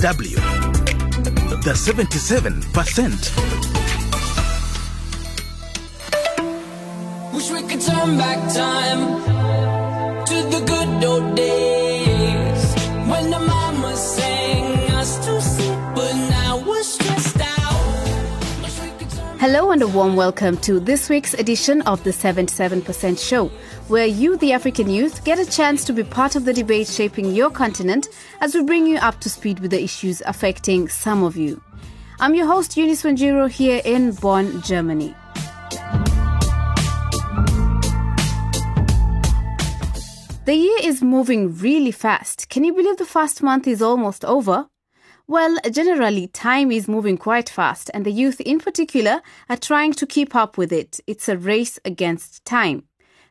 DSW. The 77%. Wish we could turn back time Hello and a warm welcome to this week's edition of the 77% Show, where you, the African youth, get a chance to be part of the debate shaping your continent as we bring you up to speed with the issues affecting some of you. I'm your host, Eunice Wanjiru, here in Bonn, Germany. The year is moving really fast. Can you believe the first month is almost over? Well, generally, time is moving quite fast, and the youth in particular are trying to keep up with it. It's a race against time.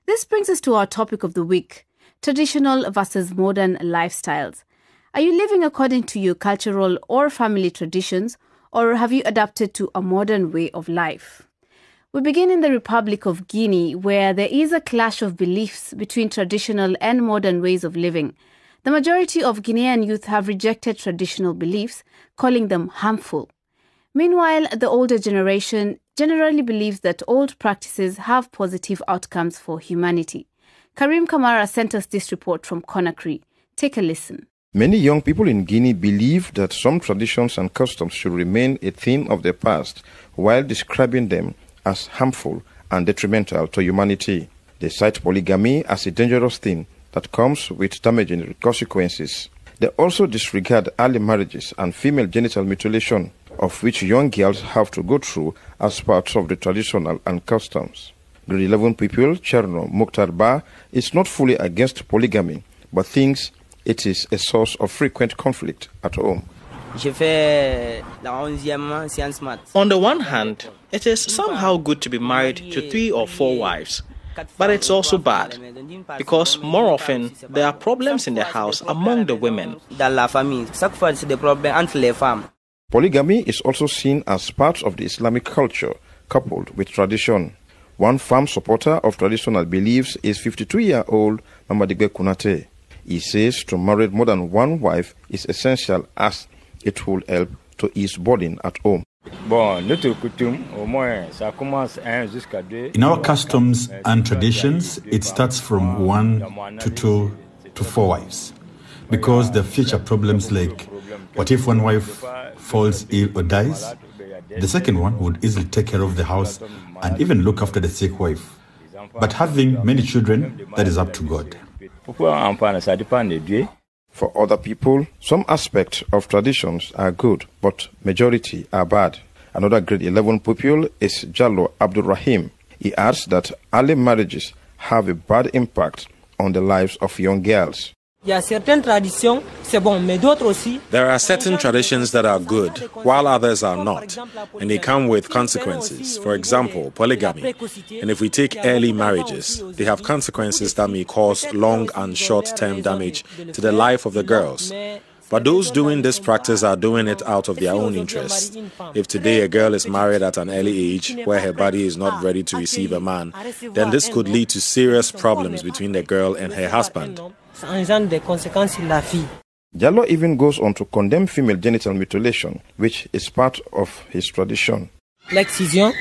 This brings us to our topic of the week traditional versus modern lifestyles. Are you living according to your cultural or family traditions, or have you adapted to a modern way of life? We begin in the Republic of Guinea, where there is a clash of beliefs between traditional and modern ways of living. The majority of Guinean youth have rejected traditional beliefs, calling them harmful. Meanwhile, the older generation generally believes that old practices have positive outcomes for humanity. Karim Kamara sent us this report from Conakry. Take a listen. Many young people in Guinea believe that some traditions and customs should remain a thing of the past while describing them as harmful and detrimental to humanity. They cite polygamy as a dangerous thing that comes with damaging consequences. They also disregard early marriages and female genital mutilation, of which young girls have to go through as part of the traditional and customs. Grade 11 pupil Cherno Mukhtar Ba is not fully against polygamy, but thinks it is a source of frequent conflict at home. J'ai fait la 11e science maths. On the one hand, it is somehow good to be married to three or four wives, but it's also bad because more often there are problems in the house among the women. Polygamy is also seen as part of the Islamic culture, coupled with tradition. One firm supporter of traditional beliefs is 52 year old Mamadigbe Kunate. He says to marry more than one wife is essential as it will help to ease burden at home. Bon, notre coutume, au moins, ça commence un jusqu'à deux. In our customs and traditions, it starts from one to two to four wives. Because are future problems like what if one wife falls ill or dies? The second one would easily take care of the house and even look after the sick wife. But having many children, that is up to God. For other people, some aspects of traditions are good, but majority are bad. Another grade 11 pupil is Jallo Abdul Rahim. He adds that early marriages have a bad impact on the lives of young girls. There are certain traditions that are good, while others are not, and they come with consequences. For example, polygamy. And if we take early marriages, they have consequences that may cause long and short term damage to the life of the girls. But those doing this practice are doing it out of their own interest. If today a girl is married at an early age where her body is not ready to receive a man, then this could lead to serious problems between the girl and her husband. Ça engendre des conséquences sur la fille. Jallo even goes on to condemn female genital mutilation, which is part of his tradition. L'excision,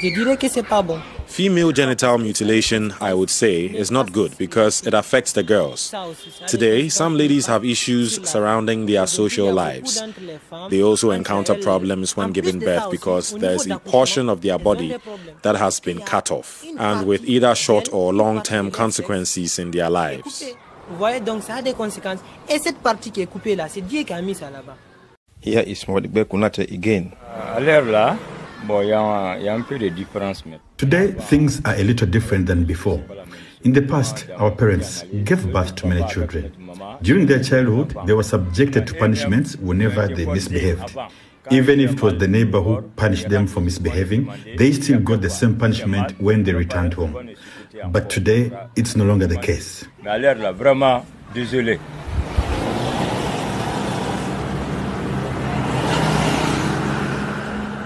je dirais que c'est pas bon. Female genital mutilation, I would say, is not good because it affects the girls. Today, some ladies have issues surrounding their social lives. They also encounter problems when giving birth because there is a portion of their body that has been cut off, and with either short or long term consequences in their lives. Vous voyez, donc ça a des conséquences. Et cette partie qui est coupée là, c'est Dieu qui a mis ça là-bas. Here is Mwadikbe Kunate again. Uh, À l'heure là, bon, il y, a un- il y a un peu de différence maintenant. Today, things are a little different than before. In the past, our parents gave birth to many children. During their childhood, they were subjected to punishments whenever they misbehaved. Even if it was the neighbor who punished them for misbehaving, they still got the same punishment when they returned home. But today, it's no longer the case.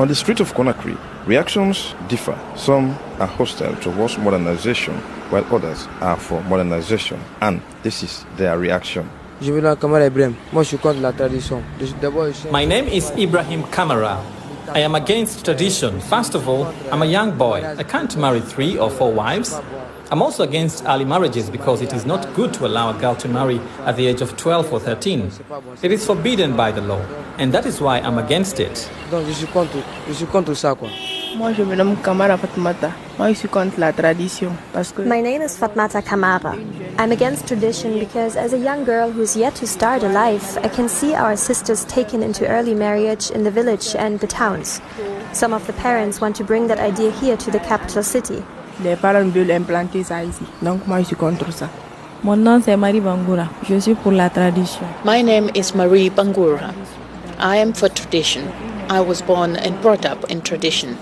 On the street of Conakry, reactions differ. Some are hostile towards modernization, while others are for modernization, and this is their reaction. Je m'appelle Kamara Ibrahim. Moi, je suis contre la tradition. D'abord, je- My name is Ibrahim Kamara. I am against tradition. First of all, I'm a young boy. I can't marry three or four wives. I'm also against early marriages because it is not good to allow a girl to marry at the age of 12 or 13. It is forbidden by the law, and that is why I'm against it. Donc, je suis contre, je suis contre ça, quoi. Moi, je me nomme Kamara Fatmata. Moi, je suis contre la tradition parce que My name is Fatmata Kamara. I'm against tradition because as a young girl who's yet to start a life, I can see our sisters taken into early marriage in the village and the towns. Some of the parents want to bring that idea here to the capital city. Les parents veulent implanter ça ici. Donc, moi, je suis contre ça. Mon nom c'est Marie Bangoura. Je suis pour la tradition. My name is Marie Bangura. I am for tradition. I was born and brought up in tradition.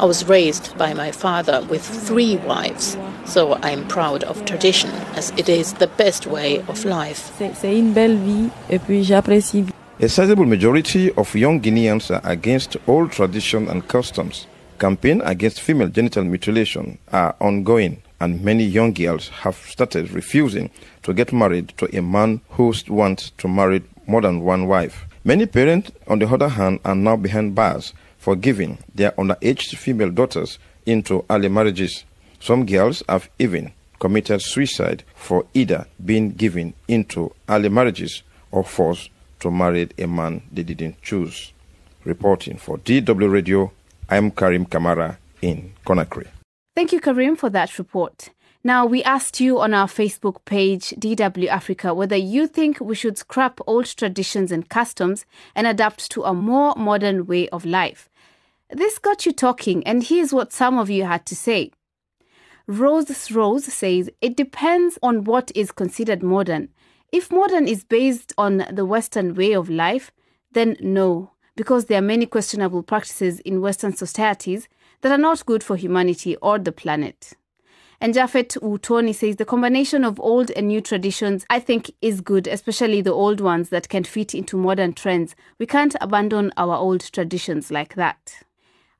I was raised by my father with three wives, so I am proud of tradition as it is the best way of life. C'est c'est une belle vie et puis j'apprécie. A sizable majority of young Guineans are against old tradition and customs. Campaign against female genital mutilation are ongoing, and many young girls have started refusing to get married to a man who wants to marry more than one wife. Many parents, on the other hand, are now behind bars for giving their underage female daughters into early marriages. Some girls have even committed suicide for either being given into early marriages or forced to marry a man they didn't choose. Reporting for DW Radio, I'm Karim Kamara in Conakry. Thank you, Karim, for that report. Now, we asked you on our Facebook page, DW Africa, whether you think we should scrap old traditions and customs and adapt to a more modern way of life. This got you talking, and here's what some of you had to say. Rose Rose says it depends on what is considered modern. If modern is based on the Western way of life, then no, because there are many questionable practices in Western societies that are not good for humanity or the planet. And Jafet Utoni says the combination of old and new traditions I think is good, especially the old ones that can fit into modern trends. We can't abandon our old traditions like that.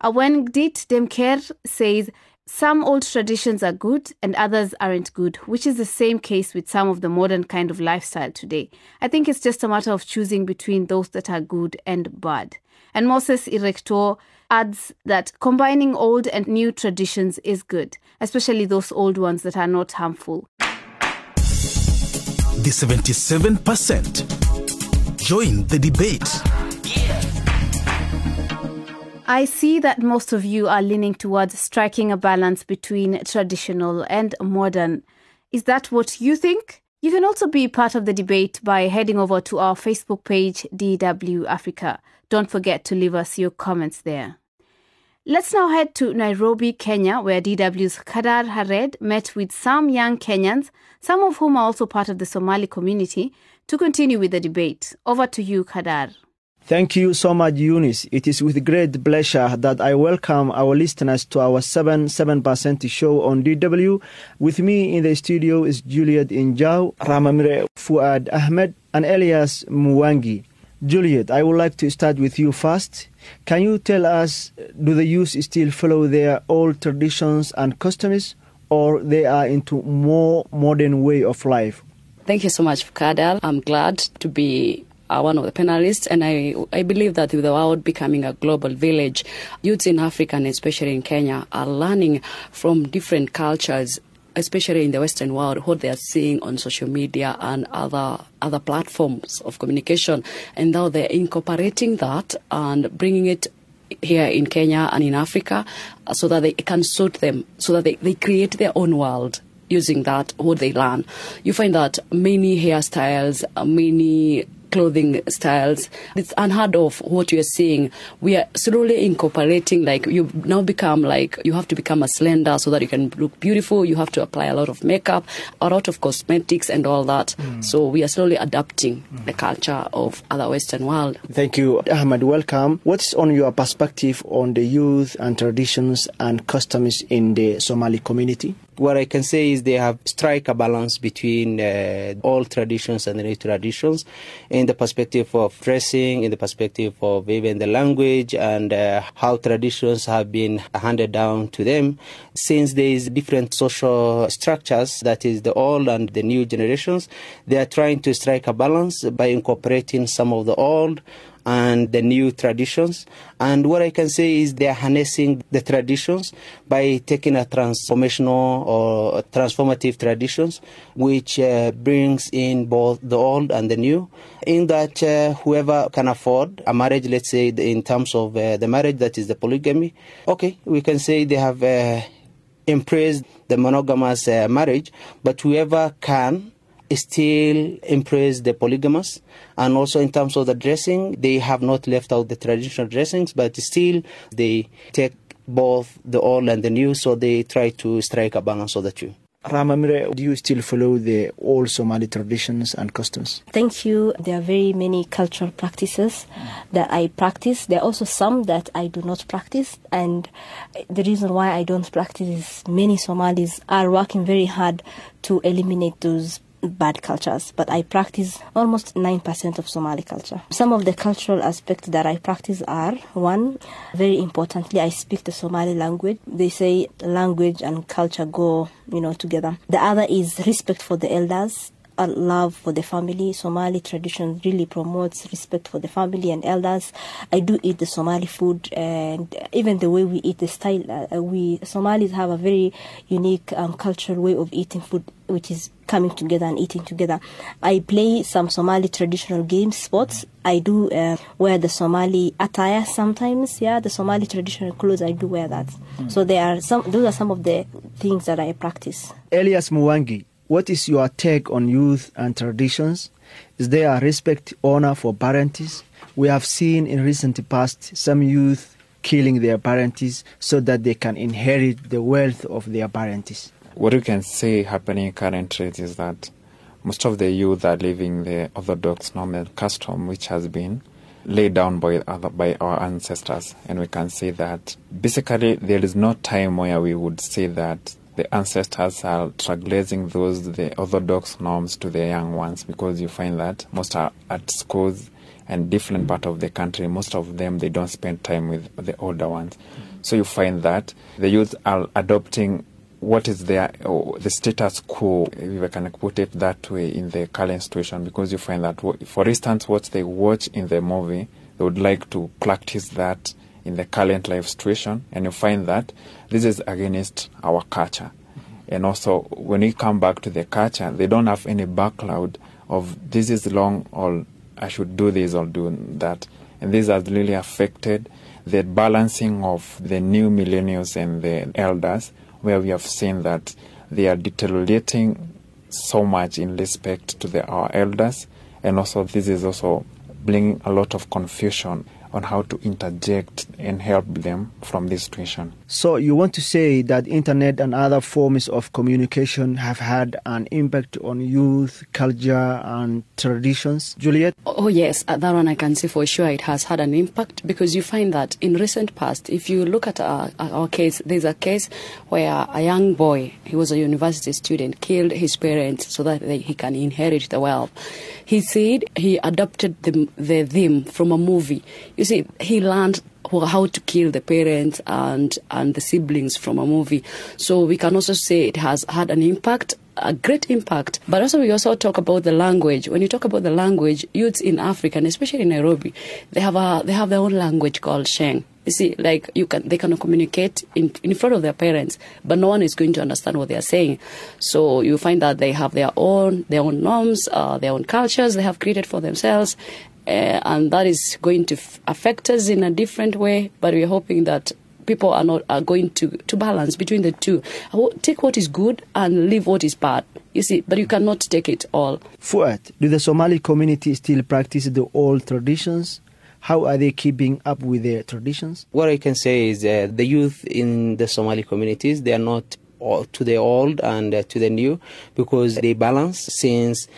Awengdit Demker says some old traditions are good and others aren't good, which is the same case with some of the modern kind of lifestyle today. I think it's just a matter of choosing between those that are good and bad. And Moses Erector adds that combining old and new traditions is good, especially those old ones that are not harmful. The 77%. Join the debate. I see that most of you are leaning towards striking a balance between traditional and modern. Is that what you think? You can also be part of the debate by heading over to our Facebook page, DW Africa. Don't forget to leave us your comments there. Let's now head to Nairobi, Kenya, where DW's Kadar Hared met with some young Kenyans, some of whom are also part of the Somali community, to continue with the debate. Over to you, Kadar. Thank you so much, Eunice. It is with great pleasure that I welcome our listeners to our 7 7% show on DW. With me in the studio is Juliet Injao, Ramamire Fuad Ahmed, and Elias Mwangi. Juliet, I would like to start with you first. Can you tell us, do the youth still follow their old traditions and customs, or they are into more modern way of life? Thank you so much, Kadal. I'm glad to be one of the panelists, and I, I believe that with the world becoming a global village, youths in Africa and especially in Kenya are learning from different cultures especially in the Western world, what they are seeing on social media and other other platforms of communication, and now they're incorporating that and bringing it here in Kenya and in Africa, uh, so that they can suit them, so that they, they create their own world using that what they learn. You find that many hairstyles, uh, many clothing styles. It's unheard of what you're seeing. We are slowly incorporating, like, you now become like, you have to become a slender so that you can look beautiful. You have to apply a lot of makeup, a lot of cosmetics, and all that. Mm. So we are slowly adapting the culture of other Western world. Thank you, Ahmed. Welcome. What's on your perspective on the youth and traditions and customs in the Somali community? What I can say is they have strike a balance between uh, old traditions and the new traditions in the perspective of dressing, in the perspective of even the language and uh, how traditions have been handed down to them. Since there is different social structures, that is the old and the new generations, they are trying to strike a balance by incorporating some of the old and the new traditions. And what I can say is they are harnessing the traditions by taking a transformational or transformative traditions, which uh, brings in both the old and the new. In that, uh, whoever can afford a marriage, let's say in terms of uh, the marriage that is the polygamy, okay, we can say they have uh, embraced the monogamous uh, marriage, but whoever can still embrace the polygamous and also in terms of the dressing they have not left out the traditional dressings but still they take both the old and the new so they try to strike a balance of the two Ramamire, do you still follow the old Somali traditions and customs? Thank you. There are very many cultural practices that I practice. There are also some that I do not practice. And the reason why I don't practice is many Somalis are working very hard to eliminate those bad cultures, but I practice almost 9% of Somali culture. Some of the cultural aspects that I practice are one, very importantly, I speak the Somali language. They say language and culture go, you know, together. The other is respect for the elders a love for the family. Somali tradition really promotes respect for the family and elders. I do eat the Somali food, and even the way we eat, the style. Uh, we Somalis have a very unique um, cultural way of eating food, which is coming together and eating together. I play some Somali traditional games, sports. I do uh, wear the Somali attire sometimes. Yeah, the Somali traditional clothes. I do wear that. Mm. So there are some. Those are some of the things that I practice. Elias Mwangi, what is your take on youth and traditions? Is there a respect, honor for parents? We have seen in recent past some youth killing their parents so that they can inherit the wealth of their parents. What you can see happening currently is that most of the youth are living the orthodox normal custom which has been laid down by other, by our ancestors and we can say that basically there is no time where we would say that the ancestors are translating those the orthodox norms to the young ones because you find that most are at schools and different part of the country most of them they don't spend time with the older ones. So you find that the youth are adopting what is their oh, the status quo if i can put it that way in the current situation because you find that for instance what they watch in the movie they would like to practice that in the current life situation, and you find that this is against our culture. And also, when we come back to the culture, they don't have any background of this is wrong or I should do this or do that. And this has really affected the balancing of the new millennials and the elders, where we have seen that they are deteriorating so much in respect to the, our elders. And also, this is also bringing a lot of confusion on how to interject and help them from this situation. So you want to say that internet and other forms of communication have had an impact on youth, culture and traditions, Juliet? Oh yes, uh, that one I can say for sure it has had an impact because you find that in recent past, if you look at our, our case, there's a case where a young boy, he was a university student, killed his parents so that they, he can inherit the wealth. He said he adopted the, the theme from a movie. You see, he learned how to kill the parents and and the siblings from a movie. So we can also say it has had an impact a great impact. But also, we also talk about the language. When you talk about the language, youths in Africa, and especially in Nairobi, they have a they have their own language called Sheng. You see, like you can they can communicate in in front of their parents, but no one is going to understand what they are saying. So you find that they have their own their own norms, uh, their own cultures they have created for themselves, uh, and that is going to f- affect us in a different way. But we're hoping that people are not are going to to balance between the two. Take what is good and leave what is bad. You see, but you cannot take it all. Fuad, do the Somali community still practice the old traditions? How are they keeping up with their traditions? What I can say is uh, the youth in the Somali communities they are not to the old and uh, to the new because they balance since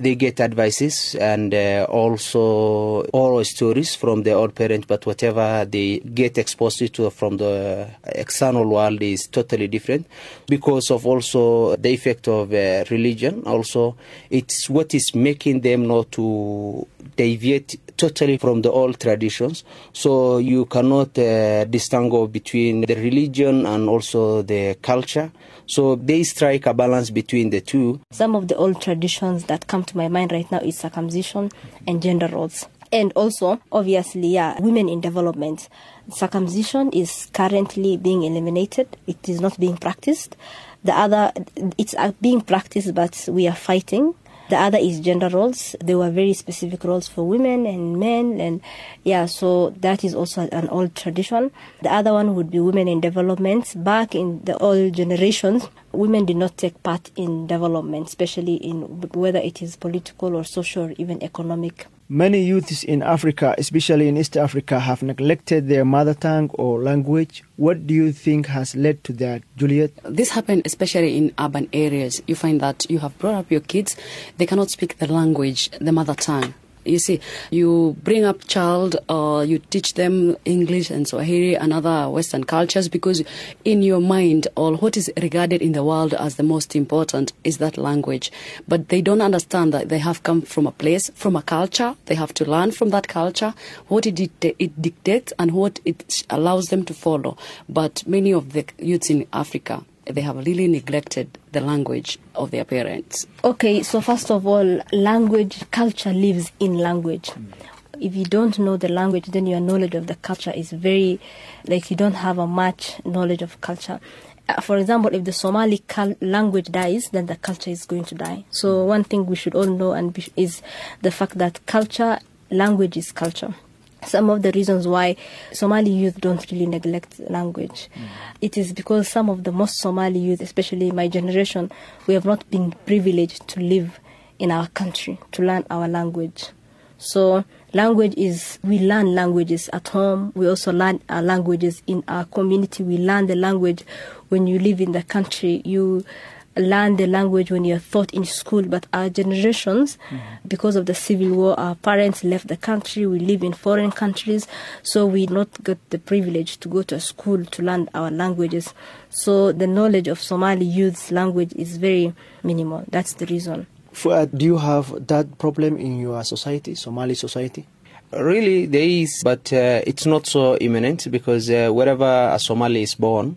they get advices and uh, also oral stories from their old parents, but whatever they get exposed to from the external world is totally different because of also the effect of uh, religion. Also, it's what is making them not to deviate totally from the old traditions. So you cannot uh, distinguish between the religion and also the culture. So they strike a balance between the two. Some of the old traditions that come to my mind right now is circumcision and gender roles. And also, obviously, yeah, women in development. Circumcision is currently being eliminated. It is not being practiced. The other, it's uh, being practiced, but we are fighting the other is gender roles. There were very specific roles for women and men, and yeah, so that is also an old tradition. The other one would be women in development. Back in the old generations, women did not take part in development, especially in whether it is political or social or even economic. Many youths in Africa, especially in East Africa, have neglected their mother tongue or language. What do you think has led to that, Juliet? This happened especially in urban areas. You find that you have brought up your kids, they cannot speak the language, the mother tongue. You see, you bring up child, or you teach them English and Swahili and other Western cultures because in your mind, all what is regarded in the world as the most important is that language. But they don't understand that they have come from a place, from a culture. They have to learn from that culture, what it, it dictates and what it allows them to follow. But many of the youths in Africa, they have really neglected the language of their parents. Okay, so first of all, language, culture lives in language. If you don't know the language, then your knowledge of the culture is very, like you don't have a much knowledge of culture. Uh, for example, if the Somali cal- language dies, then the culture is going to die. So one thing we should all know and be- is the fact that culture, language is culture some of the reasons why Somali youth don't really neglect language. Mm. It is because some of the most Somali youth, especially my generation, we have not been privileged to live in our country, to learn our language. So language is, we learn languages at home. We also learn our languages in our community. We learn the language when you live in the country. You learn the language when you're taught in school, but our generations, mm-hmm. because of the civil war, our parents left the country. We live in foreign countries, so we not got the privilege to go to a school to learn our languages. So the knowledge of Somali youth's language is very minimal. That's the reason. Fuad, do you have that problem in your society, Somali society? Really, there is, but uh, it's not so imminent because uh, wherever a Somali is born,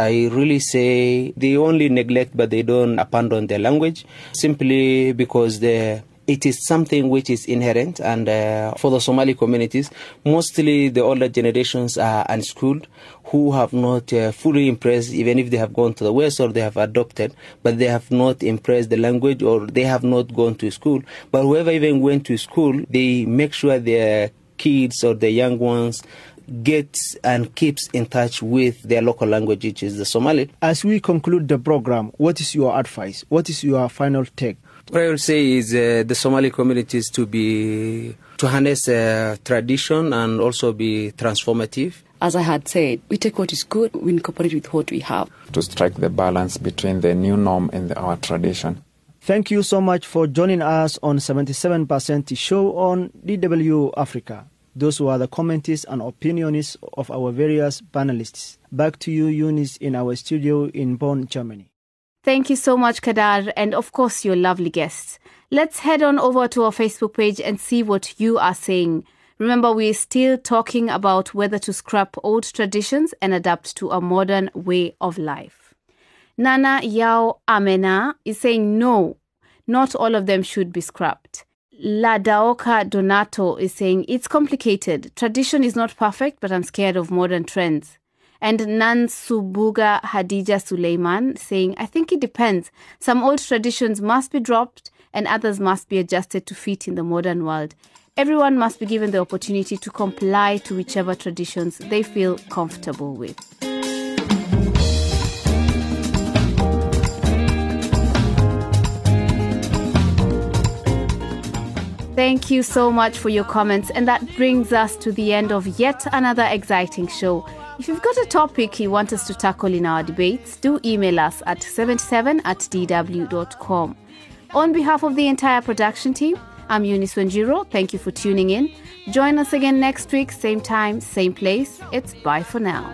I really say they only neglect but they don't abandon their language simply because it is something which is inherent and uh, for the somali communities mostly the older generations are unschooled who have not uh, fully impressed even if they have gone to the west or they have adopted but they have not impressed the language or they have not gone to school. But whoever even went to school they make sure their kids or the young ones gets and keeps in touch with their local language, which is the Somali. As we conclude the program, what is your advice? What is your final take? What I will say is uh, the Somali communities to be to harness uh, tradition and also be transformative. As I had said, we take what is good, we incorporate with what we have. To strike the balance between the new norm and the, our tradition. Thank you so much for joining us on 77% show on DW Africa. Those were the commentaries and opinions of our various panelists. Back to you, Eunice, in our studio in Bonn, Germany. Thank you so much, Kadar, and of course, your lovely guests. Let's head on over to our Facebook page and see what you are saying. Remember, we're still talking about whether to scrap old traditions and adapt to a modern way of life. Nana Yao Amena is saying no, not all of them should be scrapped. Ladaoka Donato is saying, It's complicated. Tradition is not perfect, but I'm scared of modern trends. And Nansubuga Hadija Suleiman saying, I think it depends. Some old traditions must be dropped and others must be adjusted to fit in the modern world. Everyone must be given the opportunity to comply to whichever traditions they feel comfortable with. Thank you so much for your comments. And that brings us to the end of yet another exciting show. If you've got a topic you want us to tackle in our debates, do email us at 77 at dw.com. On behalf of the entire production team, I'm Eunice Thank you for tuning in. Join us again next week, same time, same place. It's bye for now.